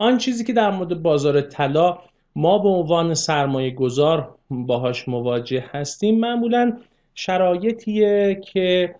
آن چیزی که در مورد بازار طلا ما به عنوان سرمایه گذار باهاش مواجه هستیم معمولا شرایطیه که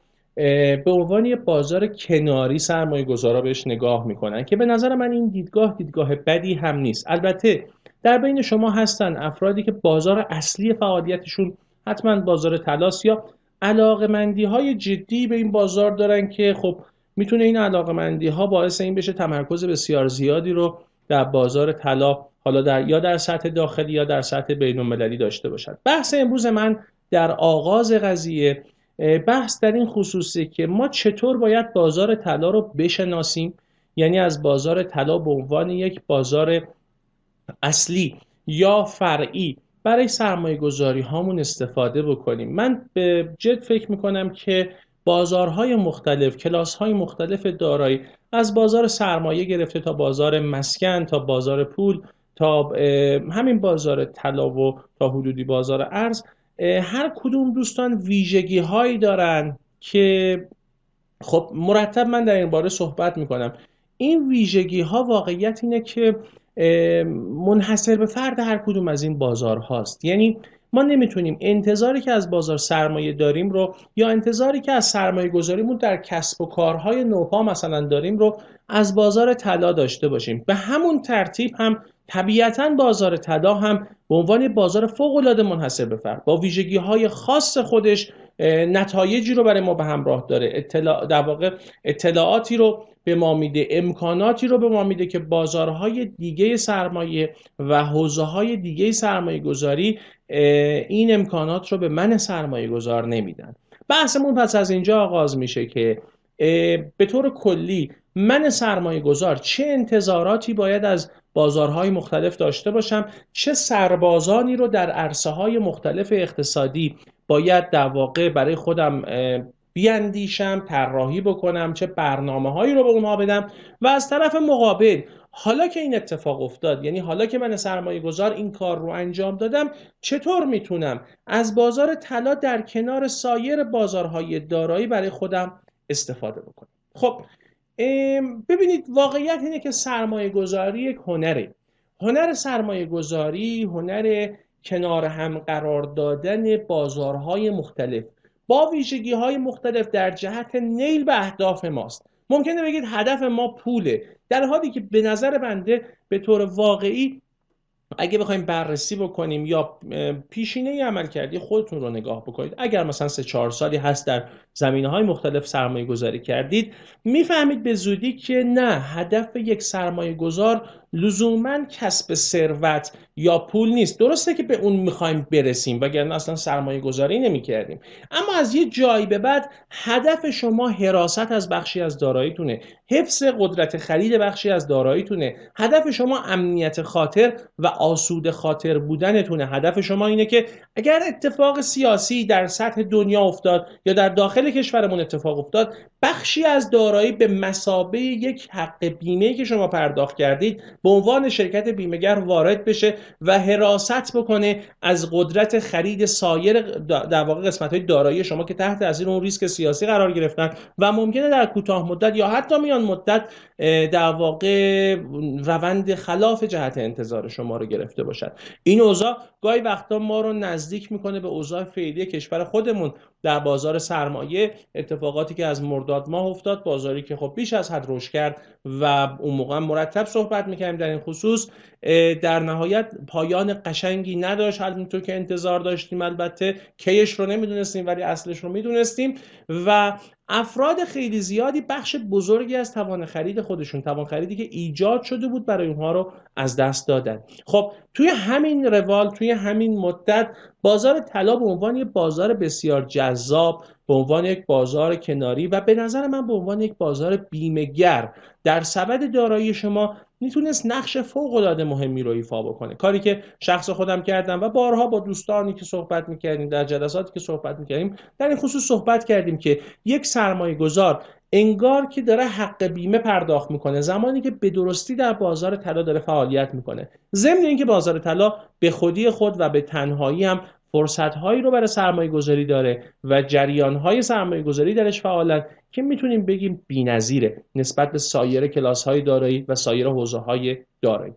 به عنوان یه بازار کناری سرمایه گذارا بهش نگاه می‌کنن که به نظر من این دیدگاه دیدگاه بدی هم نیست. البته در بین شما هستن افرادی که بازار اصلی فعالیتشون حتما بازار تلاس یا علاقمندی های جدی به این بازار دارن که خب می‌تونه این علاقمندی ها باعث این بشه تمرکز بسیار زیادی رو در بازار طلا حالا در یا در سطح داخلی یا در سطح بین المللی داشته باشد. بحث امروز من در آغاز قضیه بحث در این خصوصی که ما چطور باید بازار طلا رو بشناسیم. یعنی از بازار طلا به عنوان یک بازار اصلی یا فرعی برای سرمایه گذاری هامون استفاده بکنیم. من به جد فکر می‌کنم که بازارهای مختلف کلاس های مختلف دارایی. از بازار سرمایه گرفته تا بازار مسکن تا بازار پول تا همین بازار طلا و تا حدودی بازار ارز. هر کدوم دوستان ویژگی هایی دارن که خب مرتب من در این باره صحبت می‌کنم. این ویژگی ها واقعیت اینه که منحصر به فرد هر کدوم از این بازار هاست یعنی ما نمی‌تونیم انتظاری که از بازار سرمایه داریم رو یا انتظاری که از سرمایه گذاریمون در کسب و کارهای نوپا مثلا داریم رو از بازار طلا داشته باشیم. به همون ترتیب هم طبیعتا بازار طلا هم به عنوان بازار فوق العاده منحصر به فرد با ویژگی های خاص خودش نتایجی رو برای ما به همراه داره. اطلاع در واقع اطلاعاتی رو به ما میده امکاناتی رو به ما میده که بازارهای دیگه سرمایه و حوزه های دیگه سرمایه گذاری این امکانات رو به من سرمایه گذار نمیدن. بحثمون پس از اینجا آغاز میشه که به طور کلی من سرمایه گذار چه انتظاراتی باید از بازارهای مختلف داشته باشم چه سربازانی رو در عرصه های مختلف اقتصادی باید در واقع برای خودم بیاندیشم طراحی بکنم چه برنامه هایی رو به اونها بدم و از طرف مقابل حالا که این اتفاق افتاد یعنی حالا که من سرمایه گذار این کار رو انجام دادم چطور می‌تونم از بازار طلا در کنار سایر بازارهای دارایی برای خودم استفاده بکنم؟ خب ببینید واقعیت اینه که سرمایه گذاری یک هنره. هنر سرمایه گذاری هنر کنار هم قرار دادن بازارهای مختلف. با ویژگی های مختلف در جهت نیل به اهداف ماست. ممکنه بگید هدف ما پوله. در حالی که به نظر بنده به طور واقعی اگه بخوایم بررسی بکنیم یا پیشینه عمل کردی خودتون رو نگاه بکنید. اگر مثلا سه چهار سالی هست در زمینه های مختلف سرمایه گذاری کردید می‌فهمید به زودی که نه هدف یک سرمایه گذار لزوما کسب ثروت یا پول نیست. درسته که به اون می‌خوایم برسیم وگرنه اصلا سرمایه گذاری نمی کردیم اما از یه جایی به بعد هدف شما حراست از بخشی از داراییتونه. حفظ قدرت خرید بخشی از داراییتونه. هدف شما امنیت خاطر و آسود خاطر بودنتونه. هدف شما اینه که اگر اتفاق سیاسی در سطح دنیا افتاد یا در داخل کشورمون اتفاق افتاد بخشی از دارایی به مسابه یک حق بیمه که شما پرداخت کردید به عنوان شرکت بیمهگر وارد بشه و حراست بکنه از قدرت خرید سایر در واقع قسمت های دارایی شما که تحت تاثیر اون ریسک سیاسی قرار گرفتن و ممکنه در کوتاه مدت یا حتی میان مدت در واقع روند خلاف جهت انتظار شما رو گرفته باشد این اوضاع گاهی وقتا ما رو نزدیک می‌کنه به اوضاع فعلی کشور خودمون. در بازار سرمایه اتفاقاتی که از مرداد ماه افتاد بازاری که خب بیش از حد رشد کرد و اون موقع مرتب صحبت می‌کردیم در این خصوص در نهایت پایان قشنگی نداشت. همونطور که انتظار داشتیم البته کیش رو نمی‌دونستیم ولی اصلش رو می‌دونستیم و افراد خیلی زیادی بخش بزرگی از توان خرید خودشون توان خریدی که ایجاد شده بود برای اونها رو از دست دادن. خب توی همین روال توی همین مدت بازار طلا به عنوان یک بازار بسیار جذاب به عنوان یک بازار کناری و به نظر من به عنوان یک بازار بیمهگر در سبد دارایی شما می‌تونست نقش فوق العاده مهمی رو ایفا بکنه. کاری که شخص خودم کردم و بارها با دوستانی که صحبت می‌کردیم در جلساتی که صحبت می‌کردیم در این خصوص صحبت کردیم که یک سرمایه گذار انگار که داره حق بیمه پرداخت می‌کنه. زمانی که به درستی در بازار طلا داره فعالیت می‌کنه. ضمن اینکه بازار طلا به خودی خود و به تنهایی هم فرصت هایی رو برای سرمایه گذاری داره و جریان های سرمایه گذاری درش فعالن که می‌تونیم بگیم بی‌نظیره نسبت به سایر کلاس های دارایی و سایر حوزه های دارایی.